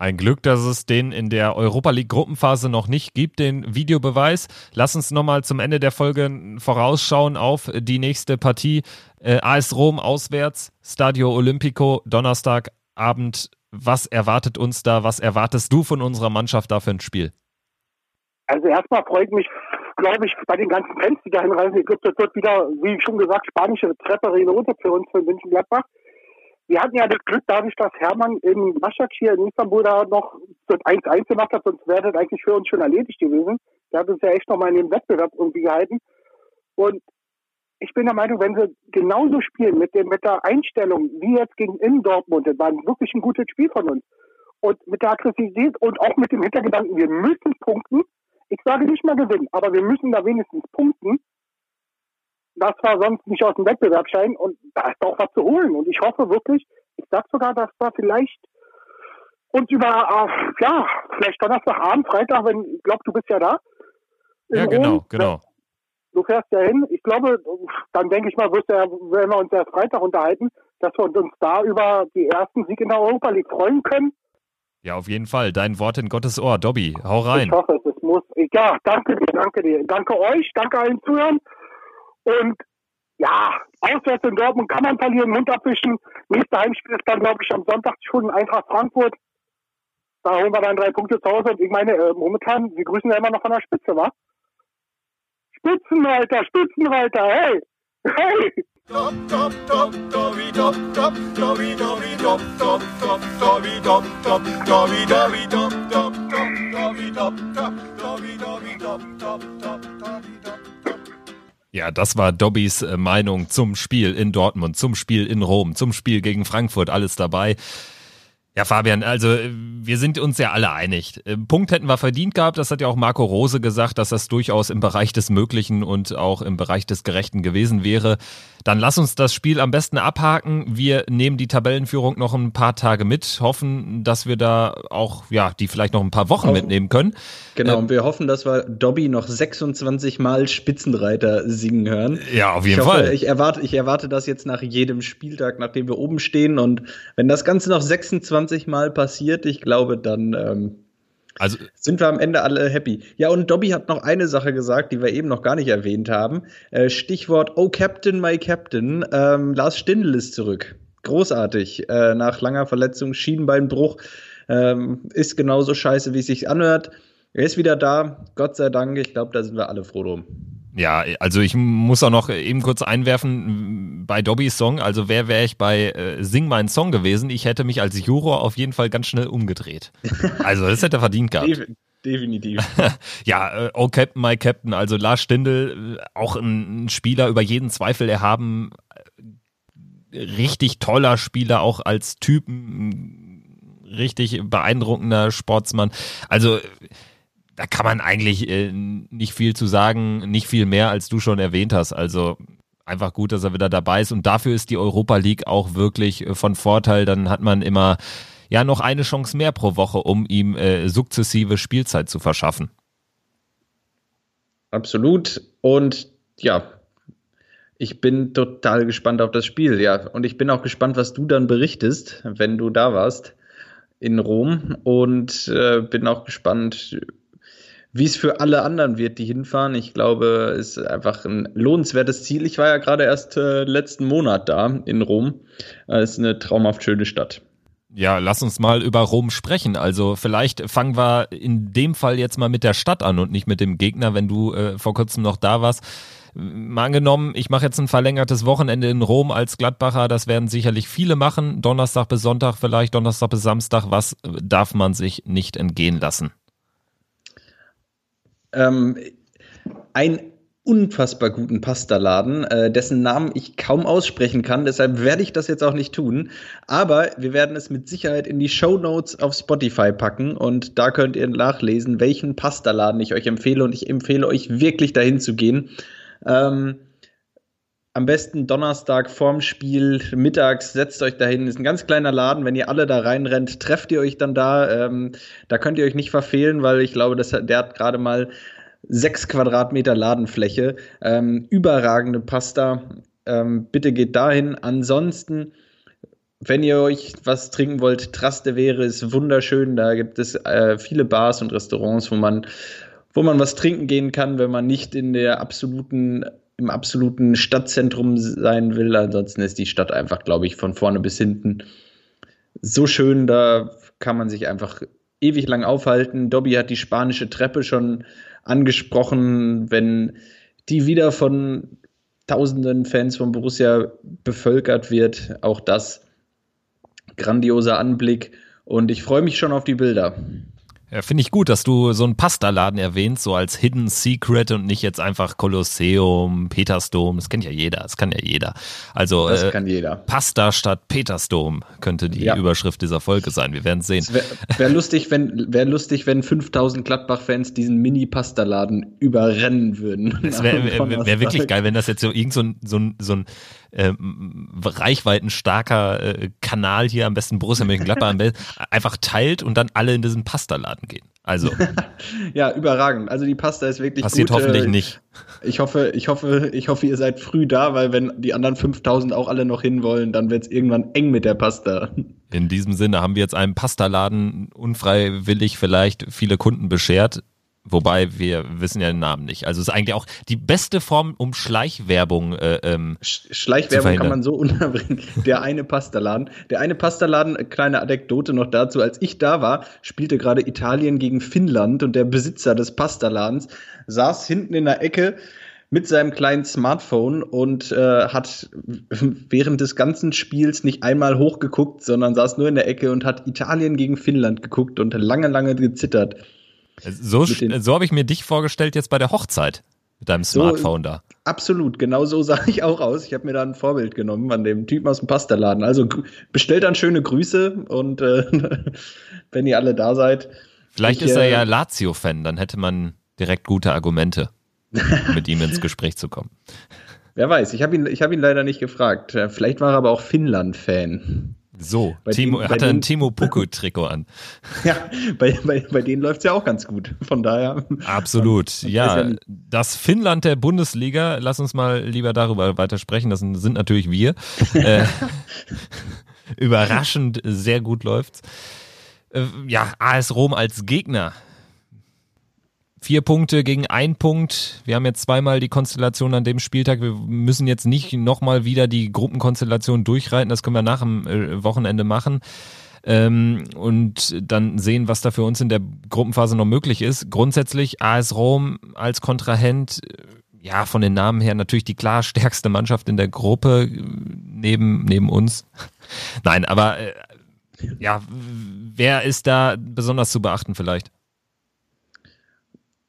Ein Glück, dass es den in der Europa League Gruppenphase noch nicht gibt, den Videobeweis. Lass uns nochmal zum Ende der Folge vorausschauen auf die nächste Partie. Äh, AS Rom auswärts, Stadio Olimpico, Donnerstagabend. Was erwartet uns da? Was erwartest du von unserer Mannschaft da für ein Spiel? Also erstmal freut mich, glaube ich, bei den ganzen Fans, die da hinreisen. Ich glaube, das wird wieder, wie schon gesagt, spanische Treppe runter für uns für München Gladbach wir hatten ja das Glück dadurch, dass Hermann in Maschak hier in Istanbul da noch das 1-1 gemacht hat, sonst wäre das eigentlich für uns schon erledigt gewesen. Der hat uns ja echt nochmal in den Wettbewerb irgendwie gehalten. Und ich bin der Meinung, wenn sie genauso spielen mit, dem, mit der Einstellung wie jetzt gegen in Dortmund, das war wirklich ein gutes Spiel von uns. Und mit der Aggressivität und auch mit dem Hintergedanken, wir müssen punkten. Ich sage nicht mal gewinnen, aber wir müssen da wenigstens punkten das war sonst nicht aus dem Wettbewerb scheinen und da ist auch was zu holen. Und ich hoffe wirklich, ich sag sogar, dass da vielleicht uns über, äh, ja, vielleicht Donnerstagabend, Freitag, wenn, ich glaube, du bist ja da. Ja, genau, Rom, genau. Du fährst ja hin. Ich glaube, dann denke ich mal, wirst ja, wenn wir uns ja Freitag unterhalten, dass wir uns da über die ersten Sieg in der Europa League freuen können. Ja, auf jeden Fall. Dein Wort in Gottes Ohr. Dobby, hau rein. Ich hoffe es. Es muss. Ja, danke dir, danke dir. Danke euch, danke allen Zuhörern. Und ja, auswärts in Dortmund kann man verlieren, Mund abwischen. Nächste Heimspiel ist dann, glaube ich, am Sonntag schon Eintracht Frankfurt. Da holen wir dann drei Punkte zu Hause. Und ich meine, äh, momentan, wir grüßen ja immer noch von der Spitze, wa? Spitzenreiter, Spitzenreiter, hey! Hey! Top, top, top, dobi, top, top, dobi, dobi, top, top, top, dobi, top, top, dobi, dobi, top, top, top, dobi, top, top, dobi, dobi, top, top. Ja, das war Dobbys äh, Meinung zum Spiel in Dortmund, zum Spiel in Rom, zum Spiel gegen Frankfurt, alles dabei. Ja, Fabian, also äh, wir sind uns ja alle einig. Äh, Punkt hätten wir verdient gehabt, das hat ja auch Marco Rose gesagt, dass das durchaus im Bereich des Möglichen und auch im Bereich des Gerechten gewesen wäre. Dann lass uns das Spiel am besten abhaken. Wir nehmen die Tabellenführung noch ein paar Tage mit, hoffen, dass wir da auch, ja, die vielleicht noch ein paar Wochen mitnehmen können. Genau, und wir hoffen, dass wir Dobby noch 26 Mal Spitzenreiter singen hören. Ja, auf jeden ich hoffe, Fall. Ich erwarte, ich erwarte das jetzt nach jedem Spieltag, nachdem wir oben stehen. Und wenn das Ganze noch 26 Mal passiert, ich glaube, dann ähm, also sind wir am Ende alle happy. Ja, und Dobby hat noch eine Sache gesagt, die wir eben noch gar nicht erwähnt haben. Äh, Stichwort Oh Captain, my Captain. Ähm, Lars Stindl ist zurück. Großartig. Äh, nach langer Verletzung, Schienenbeinbruch. Ähm, ist genauso scheiße, wie es sich anhört. Er ist wieder da. Gott sei Dank. Ich glaube, da sind wir alle froh drum. Ja, also ich muss auch noch eben kurz einwerfen bei Dobbys Song. Also wer wäre ich bei äh, Sing meinen Song gewesen? Ich hätte mich als Juror auf jeden Fall ganz schnell umgedreht. Also das hätte er verdient gehabt. Definitiv. ja, äh, Oh Captain, my Captain. Also Lars Stindl, äh, auch ein, Spieler über jeden Zweifel erhaben. Äh, richtig toller Spieler, auch als Typen. Richtig beeindruckender Sportsmann. Also da kann man eigentlich äh, nicht viel zu sagen, nicht viel mehr, als du schon erwähnt hast. Also einfach gut, dass er wieder dabei ist. Und dafür ist die Europa League auch wirklich äh, von Vorteil. Dann hat man immer ja noch eine Chance mehr pro Woche, um ihm äh, sukzessive Spielzeit zu verschaffen. Absolut. Und ja, ich bin total gespannt auf das Spiel, ja. Und ich bin auch gespannt, was du dann berichtest, wenn du da warst in Rom. Und äh, bin auch gespannt, wie es für alle anderen wird, die hinfahren. Ich glaube, es ist einfach ein lohnenswertes Ziel. Ich war ja gerade erst äh, letzten Monat da in Rom. Es ist eine traumhaft schöne Stadt. Ja, lass uns mal über Rom sprechen. Also vielleicht fangen wir in dem Fall jetzt mal mit der Stadt an und nicht mit dem Gegner, wenn du äh, vor kurzem noch da warst. Mal angenommen, ich mache jetzt ein verlängertes Wochenende in Rom als Gladbacher, das werden sicherlich viele machen, Donnerstag bis Sonntag vielleicht, Donnerstag bis Samstag, was darf man sich nicht entgehen lassen? Ähm, einen unfassbar guten Pastaladen, äh, dessen Namen ich kaum aussprechen kann. Deshalb werde ich das jetzt auch nicht tun. Aber wir werden es mit Sicherheit in die Show Notes auf Spotify packen und da könnt ihr nachlesen, welchen Pastaladen ich euch empfehle. Und ich empfehle euch wirklich dahin zu gehen. Ähm, am besten Donnerstag vorm Spiel, mittags, setzt euch dahin. Ist ein ganz kleiner Laden. Wenn ihr alle da reinrennt, trefft ihr euch dann da. Ähm, da könnt ihr euch nicht verfehlen, weil ich glaube, das, der hat gerade mal sechs Quadratmeter Ladenfläche. Ähm, überragende Pasta. Ähm, bitte geht dahin. Ansonsten wenn ihr euch was trinken wollt, Traste wäre ist wunderschön. Da gibt es äh, viele Bars und Restaurants, wo man, wo man was trinken gehen kann, wenn man nicht in der absoluten, im absoluten Stadtzentrum sein will. Ansonsten ist die Stadt einfach, glaube ich, von vorne bis hinten so schön. Da kann man sich einfach ewig lang aufhalten. Dobby hat die spanische Treppe schon angesprochen. Wenn die wieder von tausenden Fans von Borussia bevölkert wird, auch das grandioser Anblick und ich freue mich schon auf die Bilder. Ja, finde ich gut, dass du so einen Pasta-Laden erwähnst, so als Hidden Secret und nicht jetzt einfach Kolosseum, Petersdom. Das kennt ja jeder, das kann ja jeder. Also das äh, kann jeder. Pasta statt Petersdom könnte die ja. Überschrift dieser Folge sein. Wir werden sehen. Wäre wär lustig, wenn wäre lustig, wenn 5000 Gladbach-Fans diesen Mini-Pasta-Laden überrennen würden. Es wäre wär, wär wirklich geil, wenn das jetzt so irgend so ein, so ein, so ein ähm, reichweitenstarker äh, Kanal hier, am besten Borussia Mönchengladbach, einfach teilt und dann alle in diesen Pasta-Laden gehen. Also. ja, überragend. Also die Pasta ist wirklich Passiert gut. hoffentlich äh, nicht. Ich hoffe, ich hoffe, ich hoffe, ihr seid früh da, weil wenn die anderen 5000 auch alle noch hinwollen, dann wird es irgendwann eng mit der Pasta. In diesem Sinne haben wir jetzt einem Pastaladen unfreiwillig vielleicht viele Kunden beschert. Wobei wir wissen ja den Namen nicht. Also es ist eigentlich auch die beste Form, um Schleichwerbung äh, ähm, Schleichwerbung kann man so unterbringen. Der eine Pastaladen, der eine Pastaladen, kleine Anekdote noch dazu, als ich da war, spielte gerade Italien gegen Finnland und der Besitzer des Pastaladens saß hinten in der Ecke mit seinem kleinen Smartphone und äh, hat während des ganzen Spiels nicht einmal hochgeguckt, sondern saß nur in der Ecke und hat Italien gegen Finnland geguckt und lange, lange gezittert. So, so habe ich mir dich vorgestellt jetzt bei der Hochzeit mit deinem Smartphone so, da. Absolut, genau so sah ich auch aus. Ich habe mir da ein Vorbild genommen an dem Typen aus dem Pastaladen. Also bestellt dann schöne Grüße und äh, wenn ihr alle da seid. Vielleicht ich, ist er äh, ja Lazio-Fan, dann hätte man direkt gute Argumente, mit ihm ins Gespräch zu kommen. Wer weiß, ich habe ihn, hab ihn leider nicht gefragt. Vielleicht war er aber auch Finnland-Fan. So, bei Timo, den, hat er ein Timo Pucko-Trikot an. Ja, bei, bei, bei denen läuft es ja auch ganz gut. Von daher. Absolut. Ja, ja das Finnland der Bundesliga, lass uns mal lieber darüber weiter sprechen. Das sind natürlich wir. äh, überraschend sehr gut läuft's. Äh, ja, AS Rom als Gegner Vier Punkte gegen ein Punkt. Wir haben jetzt zweimal die Konstellation an dem Spieltag. Wir müssen jetzt nicht nochmal wieder die Gruppenkonstellation durchreiten. Das können wir nach dem äh, Wochenende machen. Ähm, und dann sehen, was da für uns in der Gruppenphase noch möglich ist. Grundsätzlich AS Rom als Kontrahent, äh, ja, von den Namen her natürlich die klar stärkste Mannschaft in der Gruppe äh, neben, neben uns. Nein, aber äh, ja, wer ist da besonders zu beachten vielleicht?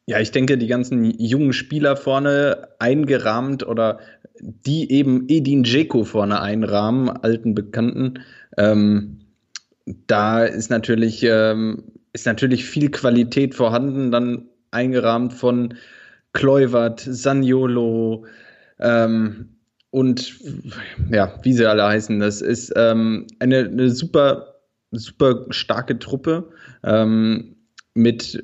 Ja, ich denke, die ganzen jungen Spieler vorne eingerahmt oder die eben Edin Dzeko vorne einrahmen, alten Bekannten, ähm, da ist natürlich, ähm, ist natürlich viel Qualität vorhanden, dann eingerahmt von Kluivert, Saniolo ähm, und ja, wie sie alle heißen. Das ist ähm, eine, eine super, super starke Truppe ähm, mit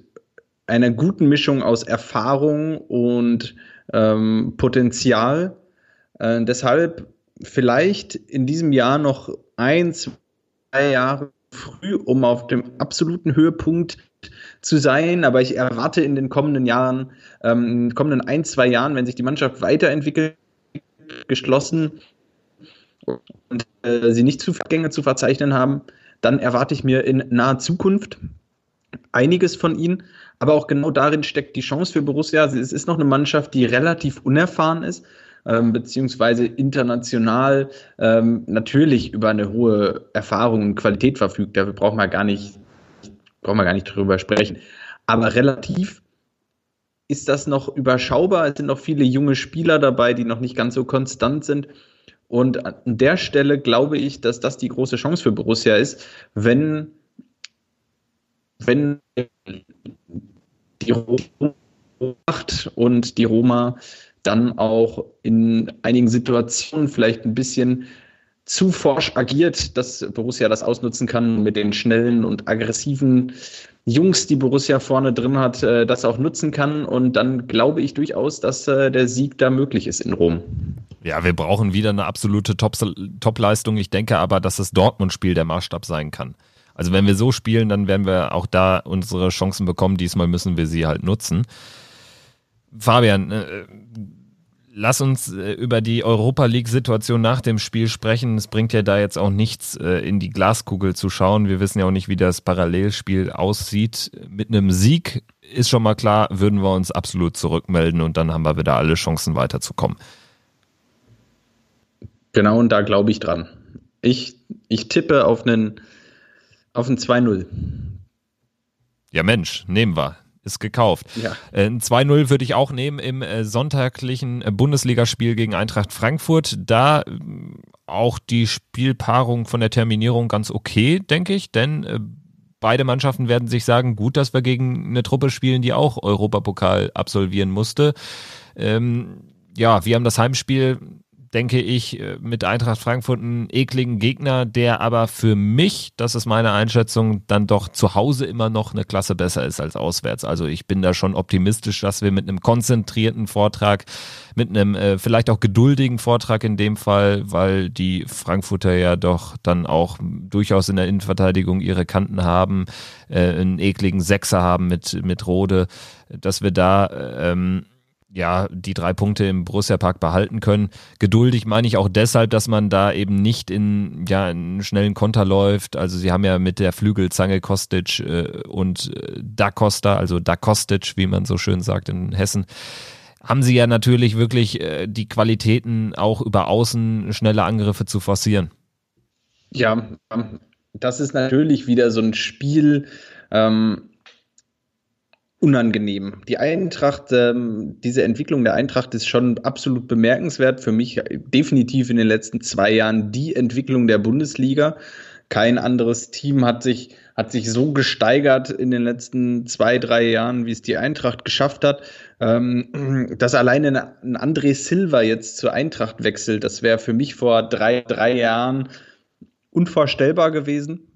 einer guten Mischung aus Erfahrung und ähm, Potenzial. Äh, deshalb vielleicht in diesem Jahr noch ein, zwei Jahre früh, um auf dem absoluten Höhepunkt zu sein. Aber ich erwarte in den kommenden Jahren, ähm, in den kommenden ein, zwei Jahren, wenn sich die Mannschaft weiterentwickelt, geschlossen und äh, sie nicht Zugänge zu verzeichnen haben, dann erwarte ich mir in naher Zukunft einiges von ihnen. Aber auch genau darin steckt die Chance für Borussia. Es ist noch eine Mannschaft, die relativ unerfahren ist, ähm, beziehungsweise international ähm, natürlich über eine hohe Erfahrung und Qualität verfügt. Dafür brauchen wir gar nicht, brauchen wir gar nicht drüber sprechen. Aber relativ ist das noch überschaubar. Es sind noch viele junge Spieler dabei, die noch nicht ganz so konstant sind. Und an der Stelle glaube ich, dass das die große Chance für Borussia ist, wenn wenn die Roma macht und die Roma dann auch in einigen Situationen vielleicht ein bisschen zu forsch agiert, dass Borussia das ausnutzen kann mit den schnellen und aggressiven Jungs, die Borussia vorne drin hat, äh, das auch nutzen kann. Und dann glaube ich durchaus, dass äh, der Sieg da möglich ist in Rom. Ja, wir brauchen wieder eine absolute Top-Leistung. ich denke aber, dass das Dortmund-Spiel der Maßstab sein kann. Also wenn wir so spielen, dann werden wir auch da unsere Chancen bekommen. Diesmal müssen wir sie halt nutzen. Fabian, äh, lass uns äh, über die Europa League-Situation nach dem Spiel sprechen. Es bringt ja da jetzt auch nichts, äh, in die Glaskugel zu schauen. Wir wissen ja auch nicht, wie das Parallelspiel aussieht. Mit einem Sieg ist schon mal klar, würden wir uns absolut zurückmelden und dann haben wir wieder alle Chancen weiterzukommen. Genau, und da glaube ich dran. Ich, ich tippe auf einen, auf einen 2-0. Ja, Mensch, nehmen wir ist gekauft. Ja. Äh, ein 2-0 würde ich auch nehmen im äh, sonntaglichen äh, Bundesligaspiel gegen Eintracht Frankfurt. Da auch die Spielpaarung von der Terminierung ganz okay, denke ich, denn beide Mannschaften werden sich sagen, gut, dass wir gegen eine Truppe spielen, die auch Europapokal absolvieren musste. Ähm, ja, wir haben das Heimspiel denke ich, äh, mit Eintracht Frankfurt einen ekligen Gegner, der aber für mich, das ist meine Einschätzung, dann doch zu Hause immer noch eine Klasse besser ist als auswärts. Also ich bin da schon optimistisch, dass wir mit einem konzentrierten Vortrag, mit einem äh, vielleicht auch geduldigen Vortrag in dem Fall, weil die Frankfurter ja doch dann auch durchaus in der Innenverteidigung ihre Kanten haben, äh, einen ekligen Sechser haben mit, mit Rode, dass wir da ähm, ja, die drei Punkte im Borussia Park behalten können. Geduldig meine ich auch deshalb, dass man da eben nicht in ja, einen schnellen Konter läuft. Also sie haben ja mit der Flügelzange Kostic äh, und äh, Da Costa, also Da Kostic, wie man so schön sagt in Hessen, haben sie ja natürlich wirklich äh, die Qualitäten auch über außen schnelle Angriffe zu forcieren. Ja, das ist natürlich wieder so ein Spiel, ähm, unangenehm. Die Eintracht, ähm, diese Entwicklung der Eintracht ist schon absolut bemerkenswert. Für mich definitiv in den letzten zwei Jahren die Entwicklung der Bundesliga. Kein anderes Team hat sich, hat sich so gesteigert in den letzten zwei, drei Jahren, wie es die Eintracht geschafft hat. Ähm, dass alleine ein André Silva jetzt zur Eintracht wechselt, das wäre für mich vor drei, drei Jahren unvorstellbar gewesen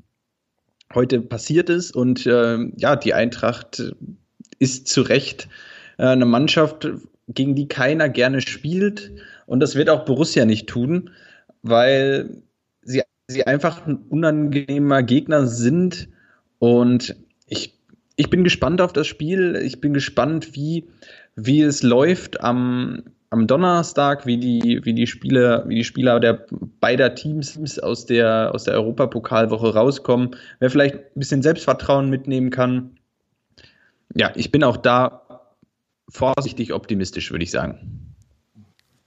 heute passiert ist. Und äh, ja, die Eintracht ist zu Recht äh, eine Mannschaft, gegen die keiner gerne spielt. Und das wird auch Borussia nicht tun, weil sie, sie einfach ein unangenehmer Gegner sind. Und ich, ich bin gespannt auf das Spiel. Ich bin gespannt, wie, wie es läuft am, am Donnerstag, wie die, wie die Spieler, wie die Spieler der beider Teams aus der, aus der Europapokalwoche rauskommen, wer vielleicht ein bisschen Selbstvertrauen mitnehmen kann ja, ich bin auch da vorsichtig optimistisch, würde ich sagen.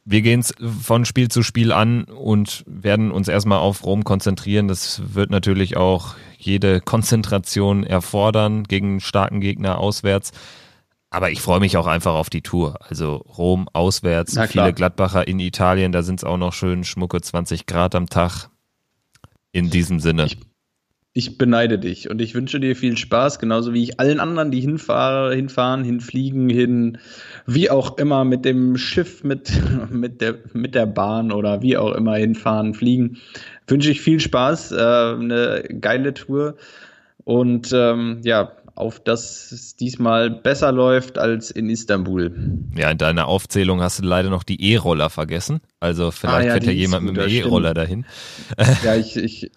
Wir gehen es von Spiel zu Spiel an und werden uns erstmal auf Rom konzentrieren. Das wird natürlich auch jede Konzentration erfordern gegen einen starken Gegner auswärts. Aber ich freue mich auch einfach auf die Tour. Also Rom auswärts, viele Gladbacher in Italien, da sind es auch noch schön schmucke 20 Grad am Tag. In diesem Sinne. Ich, ich beneide dich und ich wünsche dir viel Spaß, genauso wie ich allen anderen, die hinfahren, hinfahren, hinfliegen, hin, wie auch immer mit dem Schiff, mit, mit, der, mit der Bahn oder wie auch immer hinfahren, fliegen. Wünsche ich viel Spaß, äh, eine geile Tour und ähm, ja, auf dass es diesmal besser läuft als in Istanbul. Ja, in deiner Aufzählung hast du leider noch die E-Roller vergessen. Also vielleicht ah, ja, fährt ja jemand mit dem E-Roller dahin. Ja, ich, ich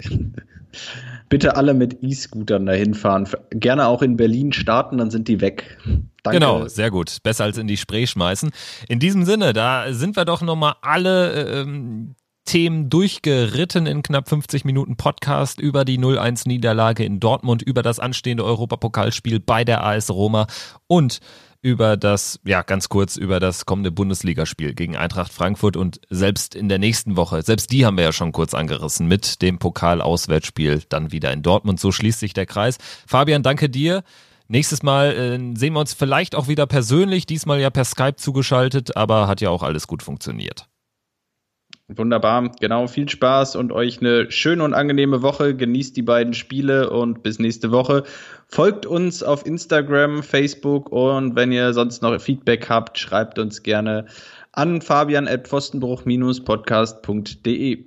bitte alle mit E-Scootern dahin fahren. Gerne auch in Berlin starten, dann sind die weg. Danke. Genau, sehr gut. Besser als in die Spree schmeißen. In diesem Sinne, da sind wir doch nochmal alle ähm, Themen durchgeritten in knapp 50 Minuten Podcast über die 0-1-Niederlage in Dortmund, über das anstehende Europapokalspiel bei der AS Roma und über das, ja, ganz kurz über das kommende Bundesligaspiel gegen Eintracht Frankfurt und selbst in der nächsten Woche, selbst die haben wir ja schon kurz angerissen mit dem Pokal-Auswärtsspiel dann wieder in Dortmund. So schließt sich der Kreis. Fabian, danke dir. Nächstes Mal äh, sehen wir uns vielleicht auch wieder persönlich, diesmal ja per Skype zugeschaltet, aber hat ja auch alles gut funktioniert. Wunderbar, genau, viel Spaß und euch eine schöne und angenehme Woche. Genießt die beiden Spiele und bis nächste Woche. Folgt uns auf Instagram, Facebook und wenn ihr sonst noch Feedback habt, schreibt uns gerne an fabian.pfostenbruch-podcast.de.